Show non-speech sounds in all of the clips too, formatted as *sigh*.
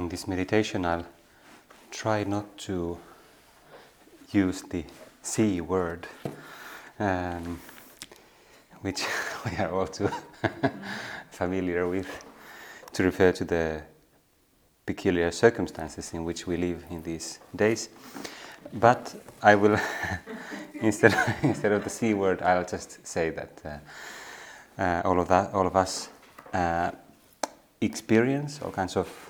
In this meditation, I'll try not to use the C word, um, which *laughs* we are all too *laughs* familiar with, to refer to the peculiar circumstances in which we live in these days. But I will, *laughs* instead, instead of the C word, I'll just say that uh, uh, all, of that, all of us uh, experience all kinds of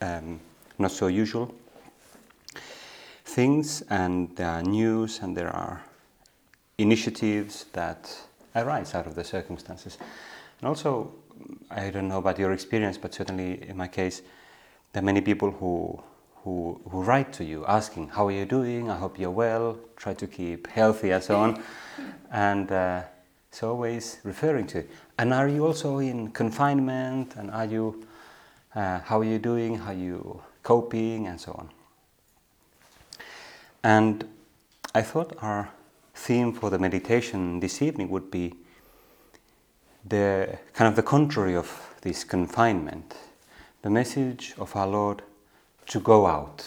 um, not so usual things, and there are news and there are initiatives that arise out of the circumstances. And also, I don't know about your experience, but certainly in my case, there are many people who, who, who write to you asking, How are you doing? I hope you're well, try to keep healthy, and so on. And uh, it's always referring to. And are you also in confinement? And are you uh, how are you doing, how are you coping, and so on. And I thought our theme for the meditation this evening would be the kind of the contrary of this confinement, the message of our Lord to go out,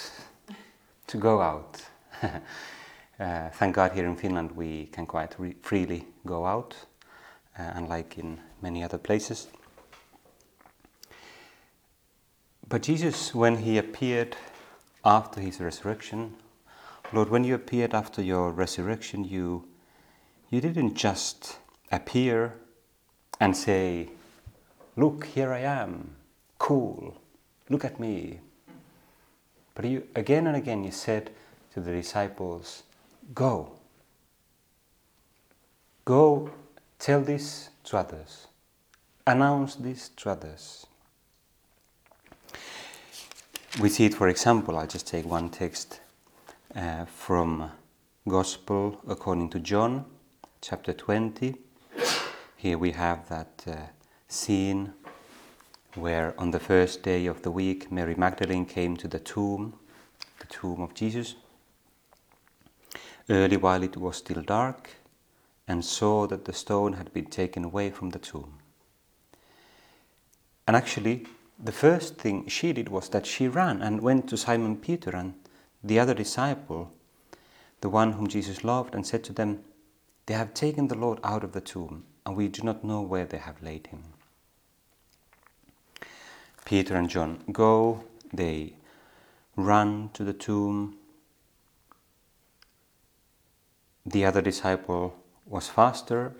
to go out. *laughs* uh, thank God here in Finland we can quite re- freely go out, uh, unlike in many other places. But Jesus, when he appeared after his resurrection, Lord, when you appeared after your resurrection, you, you didn't just appear and say, Look, here I am, cool, look at me. But you, again and again, you said to the disciples, Go. Go tell this to others. Announce this to others. We see it, for example, I'll just take one text uh, from Gospel according to John, chapter 20. Here we have that uh, scene where on the first day of the week Mary Magdalene came to the tomb, the tomb of Jesus, early while it was still dark, and saw that the stone had been taken away from the tomb. And actually, the first thing she did was that she ran and went to Simon Peter and the other disciple, the one whom Jesus loved, and said to them, They have taken the Lord out of the tomb, and we do not know where they have laid him. Peter and John go, they run to the tomb. The other disciple was faster,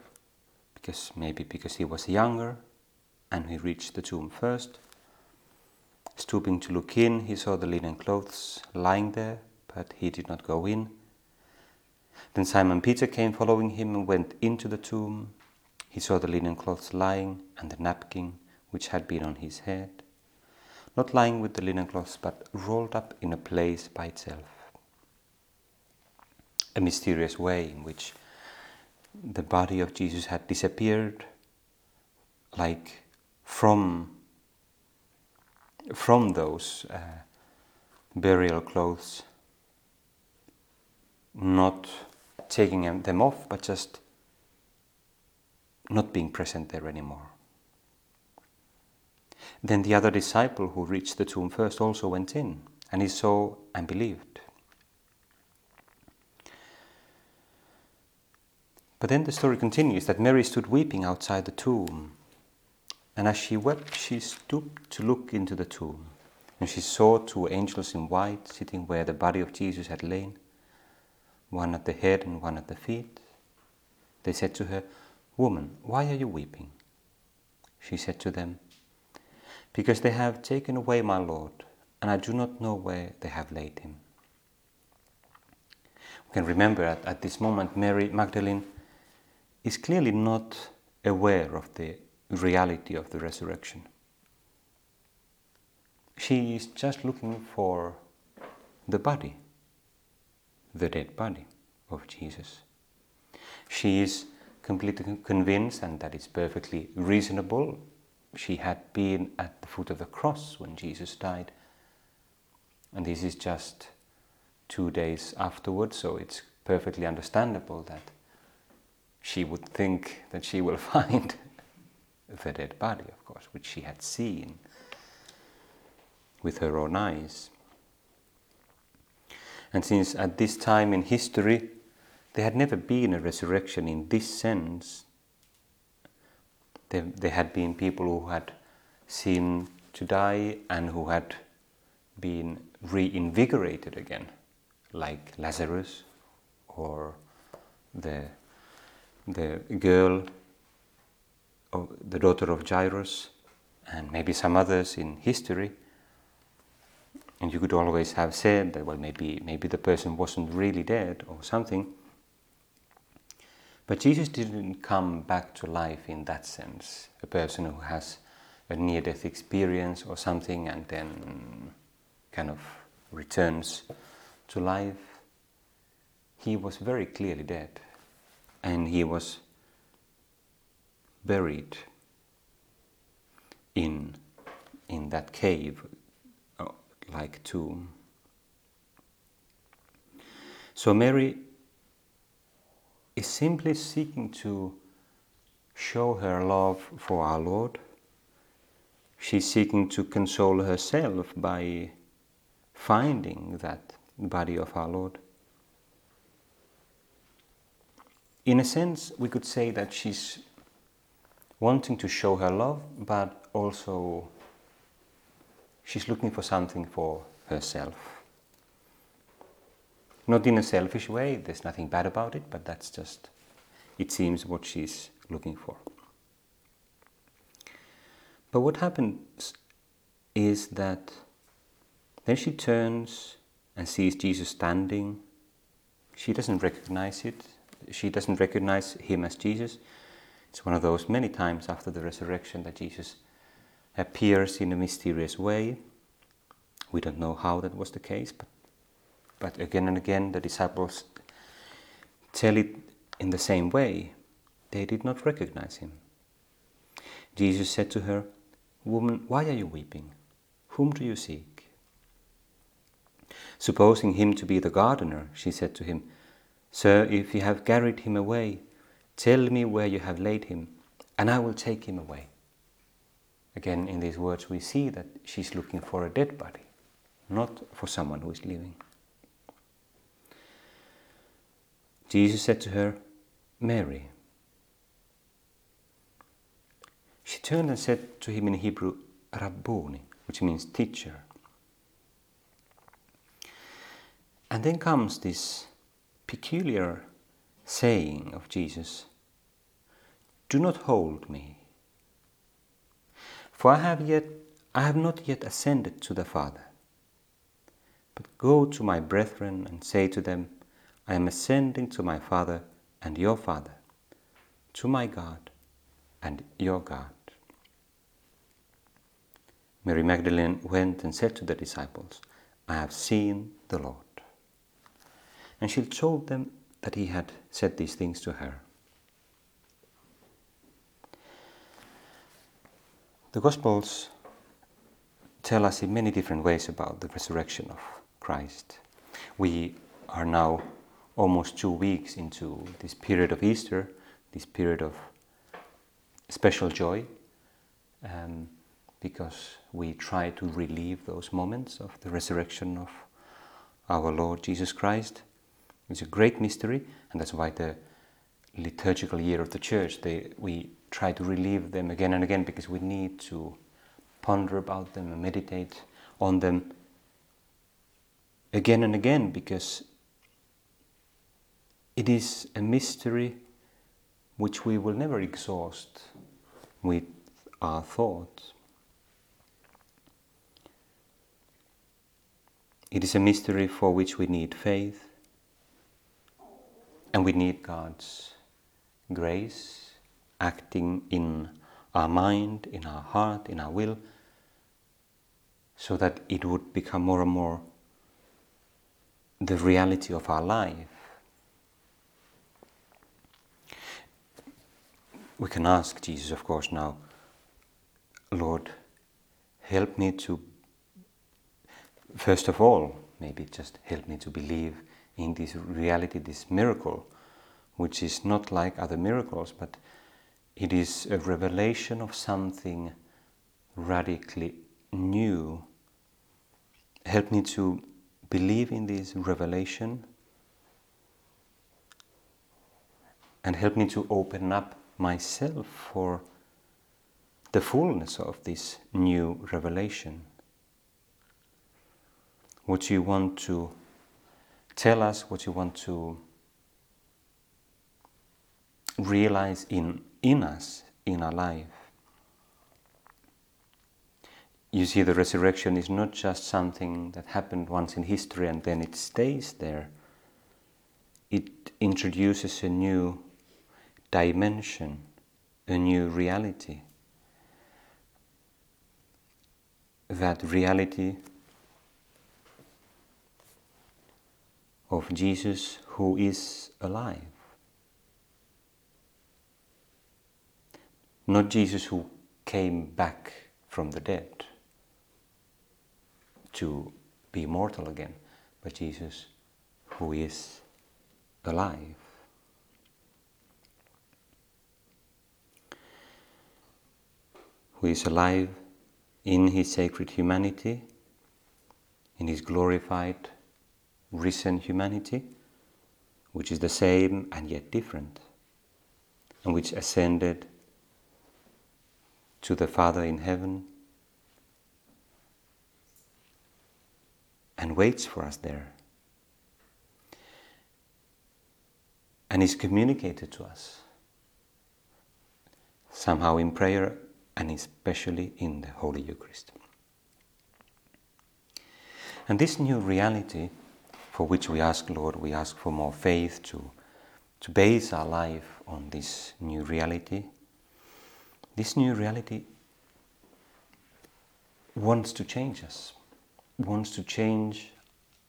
because maybe because he was younger, and he reached the tomb first. Stooping to look in, he saw the linen clothes lying there, but he did not go in. Then Simon Peter came following him and went into the tomb. He saw the linen clothes lying and the napkin which had been on his head, not lying with the linen cloths, but rolled up in a place by itself. A mysterious way in which the body of Jesus had disappeared, like from from those uh, burial clothes, not taking them off, but just not being present there anymore. Then the other disciple who reached the tomb first also went in, and he saw and believed. But then the story continues that Mary stood weeping outside the tomb. And as she wept, she stooped to look into the tomb, and she saw two angels in white sitting where the body of Jesus had lain, one at the head and one at the feet. They said to her, Woman, why are you weeping? She said to them, Because they have taken away my Lord, and I do not know where they have laid him. We can remember at, at this moment Mary Magdalene is clearly not aware of the reality of the resurrection. She is just looking for the body, the dead body of Jesus. She is completely convinced, and that is perfectly reasonable. She had been at the foot of the cross when Jesus died, and this is just two days afterwards, so it's perfectly understandable that she would think that she will *laughs* find the dead body, of course, which she had seen with her own eyes. And since at this time in history there had never been a resurrection in this sense, there, there had been people who had seemed to die and who had been reinvigorated again, like Lazarus or the, the girl, the daughter of Jairus, and maybe some others in history and you could always have said that, well, maybe, maybe the person wasn't really dead or something. But Jesus didn't come back to life in that sense. A person who has a near death experience or something and then kind of returns to life. He was very clearly dead and he was buried in, in that cave uh, like tomb. So Mary is simply seeking to show her love for our Lord. She's seeking to console herself by finding that body of our Lord. In a sense, we could say that she's wanting to show her love, but also She's looking for something for herself. Not in a selfish way, there's nothing bad about it, but that's just, it seems, what she's looking for. But what happens is that then she turns and sees Jesus standing. She doesn't recognize it. She doesn't recognize him as Jesus. It's one of those many times after the resurrection that Jesus appears in a mysterious way. We don't know how that was the case, but, but again and again the disciples tell it in the same way. They did not recognize him. Jesus said to her, Woman, why are you weeping? Whom do you seek? Supposing him to be the gardener, she said to him, Sir, if you have carried him away, tell me where you have laid him, and I will take him away. Again, in these words, we see that she's looking for a dead body, not for someone who is living. Jesus said to her, Mary. She turned and said to him in Hebrew, Rabboni, which means teacher. And then comes this peculiar saying of Jesus Do not hold me for I have yet I have not yet ascended to the Father. But go to my brethren and say to them, I am ascending to my Father and your Father, to my God and your God. Mary Magdalene went and said to the disciples, I have seen the Lord. And she told them that he had said these things to her. The Gospels tell us in many different ways about the resurrection of Christ. We are now almost two weeks into this period of Easter, this period of special joy, um, because we try to relieve those moments of the resurrection of our Lord Jesus Christ. It's a great mystery, and that's why the liturgical year of the Church, they, we try to relive them again and again because we need to ponder about them and meditate on them again and again because it is a mystery which we will never exhaust with our thoughts. It is a mystery for which we need faith and we need God's grace acting in our mind, in our heart, in our will, so that it would become more and more the reality of our life. We can ask Jesus, of course, now, Lord, help me to, first of all, maybe just help me to believe in this reality, this miracle, which is not like other miracles, but it is a revelation of something radically new. Help me to believe in this revelation and help me to open up myself for the fullness of this new revelation. What you want to tell us, what you want to realize in, in us, in our life. You see, the resurrection is not just something that happened once in history and then it stays there. It introduces a new dimension, a new reality. That reality of Jesus who is alive. Not Jesus who came back from the dead to be mortal again, but Jesus who is alive. Who is alive in his sacred humanity, in his glorified, risen humanity, which is the same and yet different, and which ascended to the Father in heaven and waits for us there and is communicated to us somehow in prayer and especially in the Holy Eucharist. And this new reality, for which we ask, Lord, we ask for more faith to, to base our life on this new reality. This new reality wants to change us, wants to change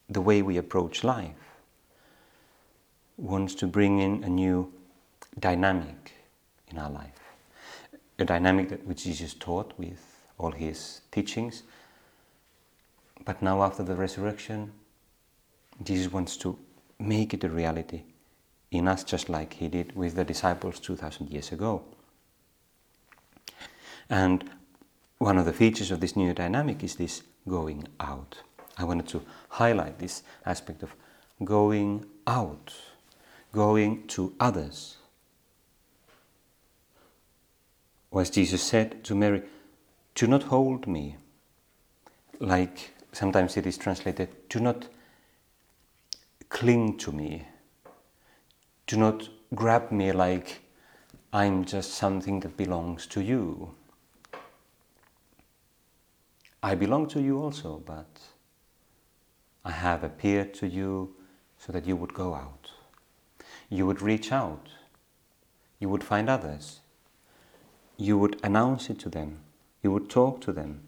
the way we approach life, wants to bring in a new dynamic in our life a dynamic that which Jesus taught with all his teachings. But now, after the resurrection, Jesus wants to make it a reality in us, just like he did with the disciples 2,000 years ago. And one of the features of this new dynamic is this going out. I wanted to highlight this aspect of going out, going to others or as Jesus said to Mary, do not hold me, like sometimes it is translated, do not cling to me, do not grab me like I'm just something that belongs to you. I belong to you also, but I have appeared to you so that you would go out. You would reach out. You would find others you would announce it to them, you would talk to them,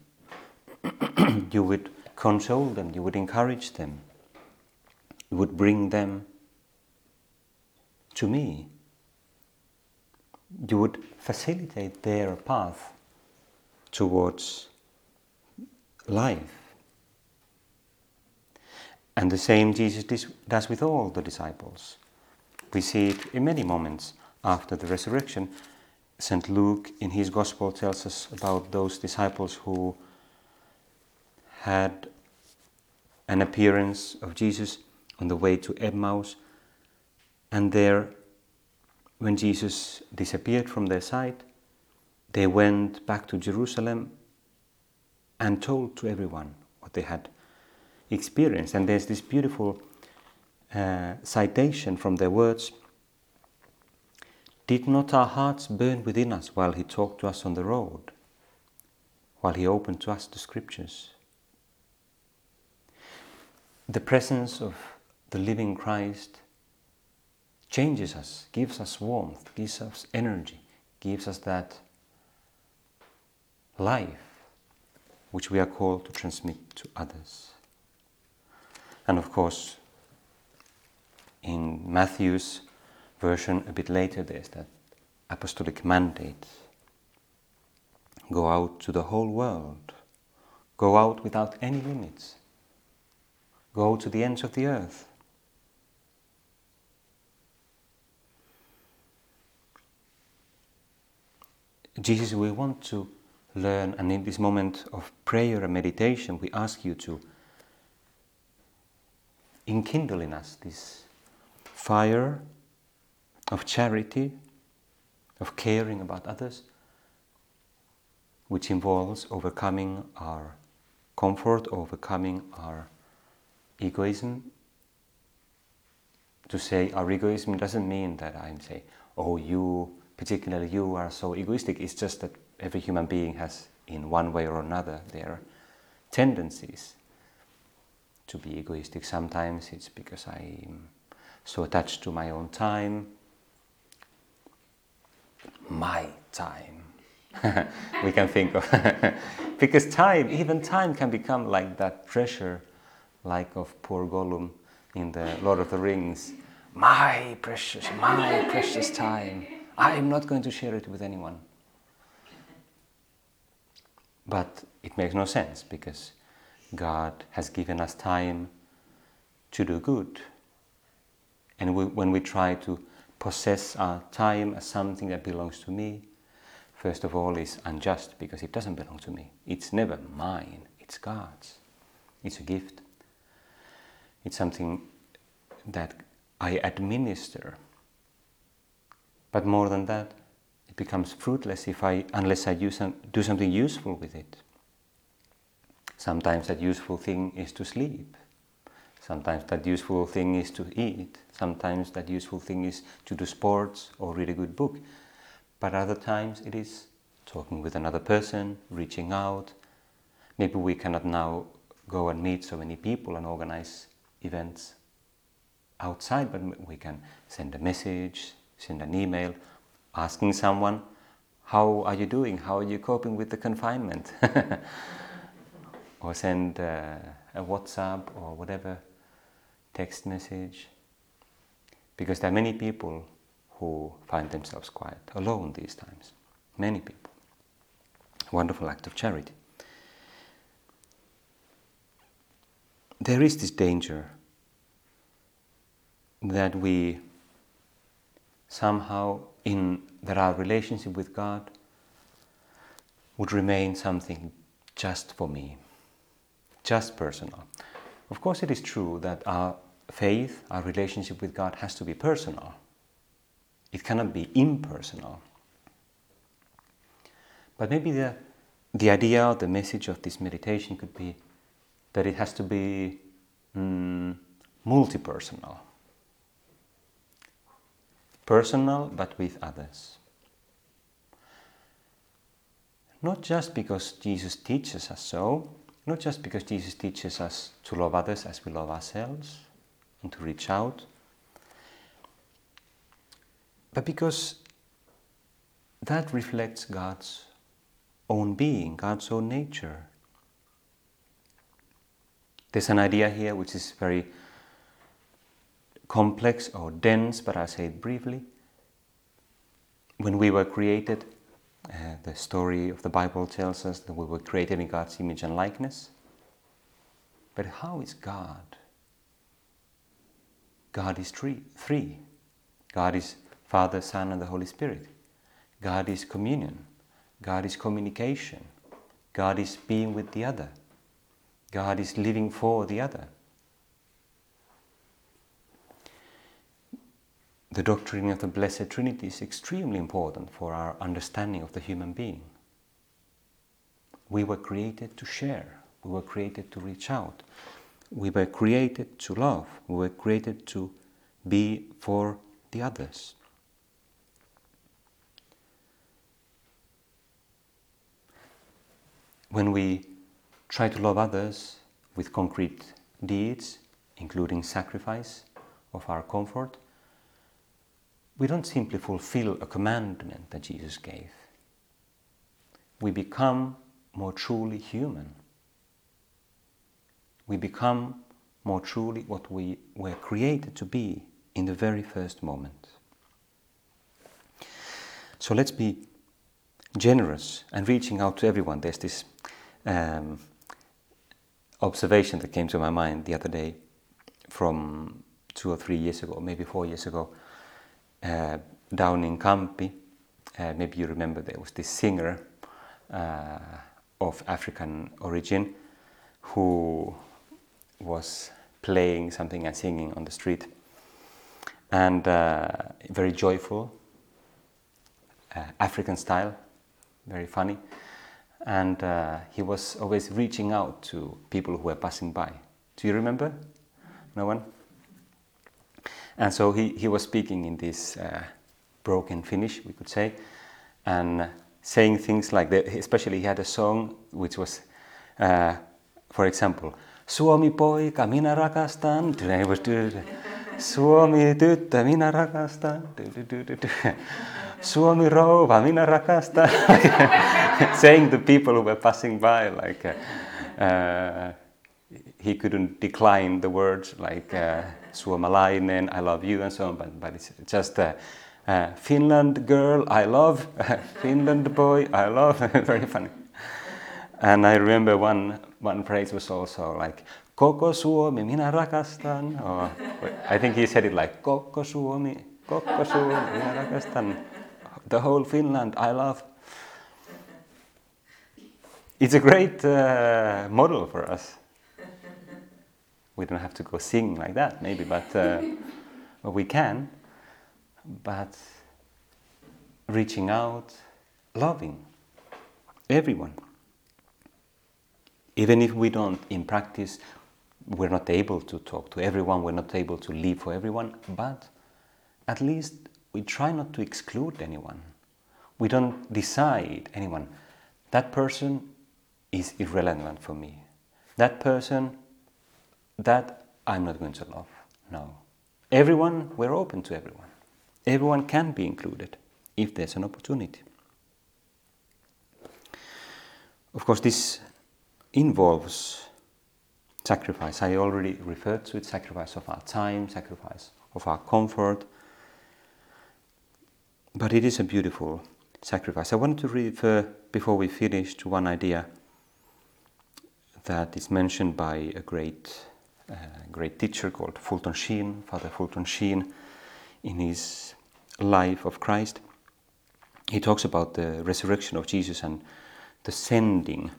*clears throat* you would console them, you would encourage them, would bring them to me. You would facilitate their path towards life. And the same Jesus does with all the disciples. We see it in many moments after the resurrection St. Luke in his Gospel tells us about those disciples who had an appearance of Jesus on the way to Emmaus, and there, when Jesus disappeared from their sight, they went back to Jerusalem and told to everyone what they had experienced. And there's this beautiful uh, citation from their words did not our hearts burn within us while he talked to us on the road, while he opened to us the scriptures? The presence of the living Christ changes us, gives us warmth, gives us energy, gives us that life which we are called to transmit to others. And of course, in Matthew's version a bit later, there's that apostolic mandate go out to the whole world, go out without any limits, go to the ends of the earth. Jesus, we want to learn, and in this moment of prayer and meditation, we ask you to enkindle in us this fire of charity, of caring about others, which involves overcoming our comfort, overcoming our egoism. To say our egoism doesn't mean that I'm say, oh, you, particularly you, are so egoistic. It's just that every human being has, in one way or another, their tendencies to be egoistic. Sometimes it's because I'm so attached to my own time, my time. *laughs* we can think of *laughs* because time, even time, can become like that treasure, like of poor Gollum in the Lord of the Rings. My precious, my precious time. I am not going to share it with anyone. But it makes no sense because God has given us time to do good. And we, when we try to possess our time as something that belongs to me, first of all, is unjust because it doesn't belong to me. It's never mine, it's God's. It's a gift. It's something that I administer. But more than that, it becomes fruitless if I, unless I use do something useful with it. Sometimes that useful thing is to sleep. Sometimes that useful thing is to eat. Sometimes that useful thing is to do sports or read a good book. But other times it is talking with another person, reaching out. Maybe we cannot now go and meet so many people and organize events outside, but we can send a message, send an email, asking someone, How are you doing? How are you coping with the confinement? *laughs* or send uh, a WhatsApp or whatever text message. Because there are many people who find themselves quite alone these times. Many people. Wonderful act of charity. There is this danger that we somehow, in our relationship with God would remain something just for me, just personal. Of course, it is true that our faith, our relationship with God has to be personal. It cannot be impersonal. But maybe the, the idea the message of this meditation could be that it has to be mm, multi personal. Personal, but with others. Not just because Jesus teaches us so, not just because Jesus teaches us to love others as we love ourselves and to reach out, but because that reflects God's own being, God's own nature. There's an idea here which is very complex or dense, but I'll say it briefly. When we were created, uh, the story of the Bible tells us that we were created in God's image and likeness. But how is God? God is three. three. God is Father, Son, and the Holy Spirit. God is communion. God is communication. God is being with the other. God is living for the other. The doctrine of the Blessed Trinity is extremely important for our understanding of the human being. We were created to share, we were created to reach out, we were created to love, we were created to be for the others. When we try to love others with concrete deeds, including sacrifice of our comfort, we don't simply fulfill a commandment that Jesus gave. We become more truly human. We become more truly what we were created to be in the very first moment. So let's be generous and reaching out to everyone. There's this um, observation that came to my mind the other day from two or three years ago, maybe four years ago, uh, down in Kamppi, Uh, maybe you remember there was this singer uh, of African origin who was playing something and singing on the street, and uh, very joyful, uh, African style, very funny. And uh, he was always reaching out to people who were passing by. Do you remember? No one? And so he, he was speaking in this uh, broken Finnish, we could say, and saying things like that. Especially, he had a song which was, uh, for example, Suomi poika, minä rakastan. He was *laughs* Suomi tyttö, minä rakastan. Suomi rouva, minä rakastan. *laughs* saying to people who were passing by, like uh, uh, he couldn't decline the words like uh, suomalainen, I love you, and so on. But, but it's just uh, Finland girl, I love. *laughs* Finland boy, I love. *laughs* Very funny. And I remember one one phrase was also like Koko Suomi, minä rakastan. Or I think he said it like Koko Suomi, Koko Suomi, minä rakastan the whole Finland I love. It's a great uh, model for us. We don't have to go sing like that, maybe, but uh, *laughs* we can. But reaching out, loving everyone. Even if we don't, in practice, we're not able to talk to everyone, we're not able to live for everyone, but at least we try not to exclude anyone. We don't decide anyone. That person is irrelevant for me. That person, that I'm not going to love. No. Everyone, we're open to everyone. Everyone can be included if there's an opportunity. Of course, this involves sacrifice. I already referred to it sacrifice of our time, sacrifice of our comfort, but it is a beautiful sacrifice. I wanted to refer, before we finish, to one idea that is mentioned by a great, great teacher called Fulton Sheen, Father Fulton Sheen, in his Life of Christ. He talks about the resurrection of Jesus and the sending.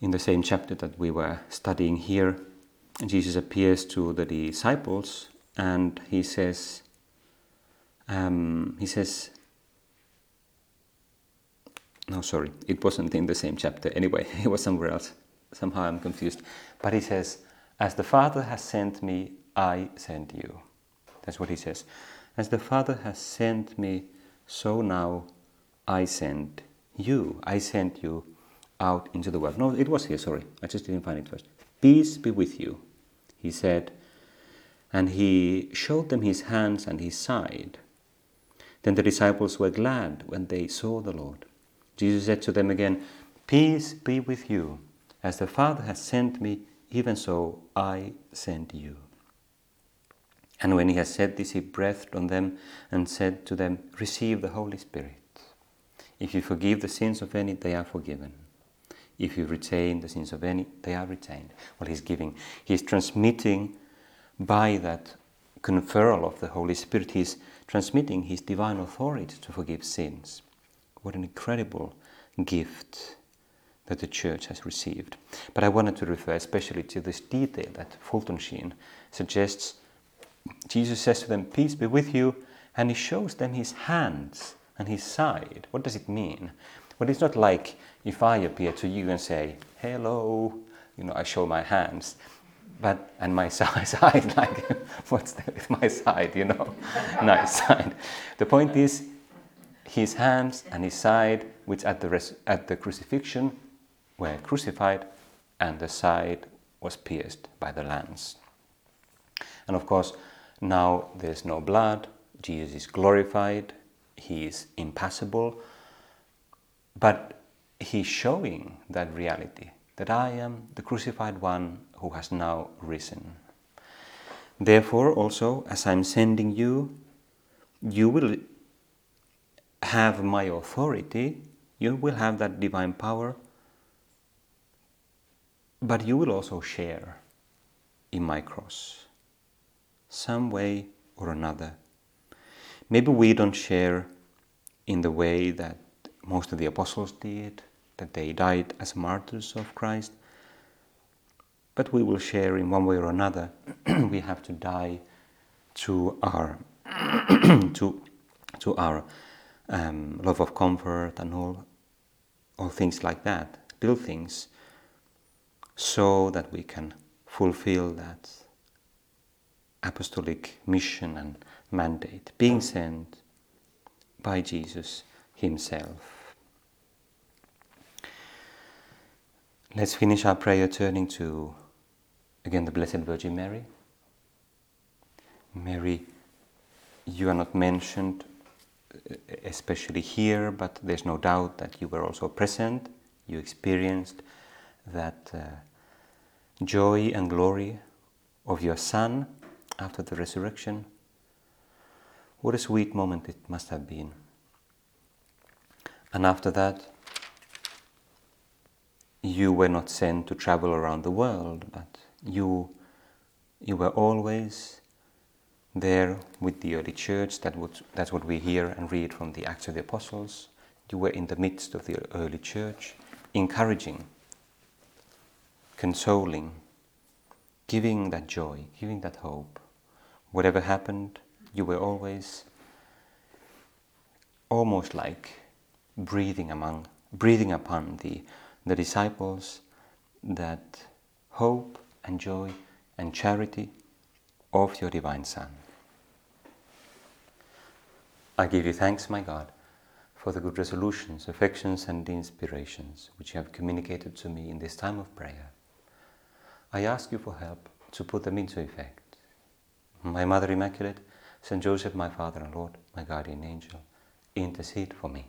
In the same chapter that we were studying here, Jesus appears to the disciples and he says, um, he says, no, sorry, it wasn't in the same chapter. Anyway, *laughs* it was somewhere else. Somehow I'm confused. But he says, As the Father has sent me, I send you. That's what he says. As the Father has sent me, so now I send you. I sent you out into the world. No, it was here, sorry. I just didn't find it first. Peace be with you, he said. And he showed them his hands and his side. Then the disciples were glad when they saw the Lord. Jesus said to them again, Peace be with you. As the Father has sent me, even so I send you. And when he had said this, he breathed on them and said to them, Receive the Holy Spirit. If you forgive the sins of any, they are forgiven. If you retain the sins of any, they are retained. What he's giving, he's transmitting by that conferral of the Holy Spirit, he's transmitting his divine authority to forgive sins. What an incredible gift that the church has received. But I wanted to refer especially to this detail that Fulton Sheen suggests. Jesus says to them, Peace be with you, and he shows them his hands and his side. What does it mean? Well, it's not like if I appear to you and say, Hello, you know, I show my hands but and my *laughs* side, like *laughs* what's that with my side, you know, *laughs* nice side. The point is, his hands and his side, which at the res- at the crucifixion were crucified, and the side was pierced by the lance. And of course, now there's no blood. Jesus is glorified. He is impassible. But He's showing that reality that I am the crucified one who has now risen. Therefore, also, as I'm sending you, you will have my authority, you will have that divine power, but you will also share in my cross, some way or another. Maybe we don't share in the way that most of the apostles did, that they died as martyrs of Christ, but we will share in one way or another. *clears throat* we have to die to our *clears throat* to to our um, love of comfort and all all things like that, little things, so that we can fulfill that apostolic mission and mandate, being sent by Jesus Himself. Let's finish our prayer turning to again the Blessed Virgin Mary. Mary, you are not mentioned especially here, but there's no doubt that you were also present. You experienced that uh, joy and glory of your Son after the resurrection. What a sweet moment it must have been. And after that, you were not sent to travel around the world, but you, you were always there with the early church. That would, that's what we hear and read from the Acts of the Apostles. You were in the midst of the early church, encouraging, consoling, giving that joy, giving that hope. Whatever happened, you were always almost like breathing among breathing upon the, the disciples that hope and joy and charity of your divine Son. I give you thanks, my God, for the good resolutions, affections, and inspirations which you have communicated to me in this time of prayer. I ask you for help to put them into effect. My Mother Immaculate, Saint Joseph, my Father and Lord, my guardian angel, intercede for me.